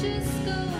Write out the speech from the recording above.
just go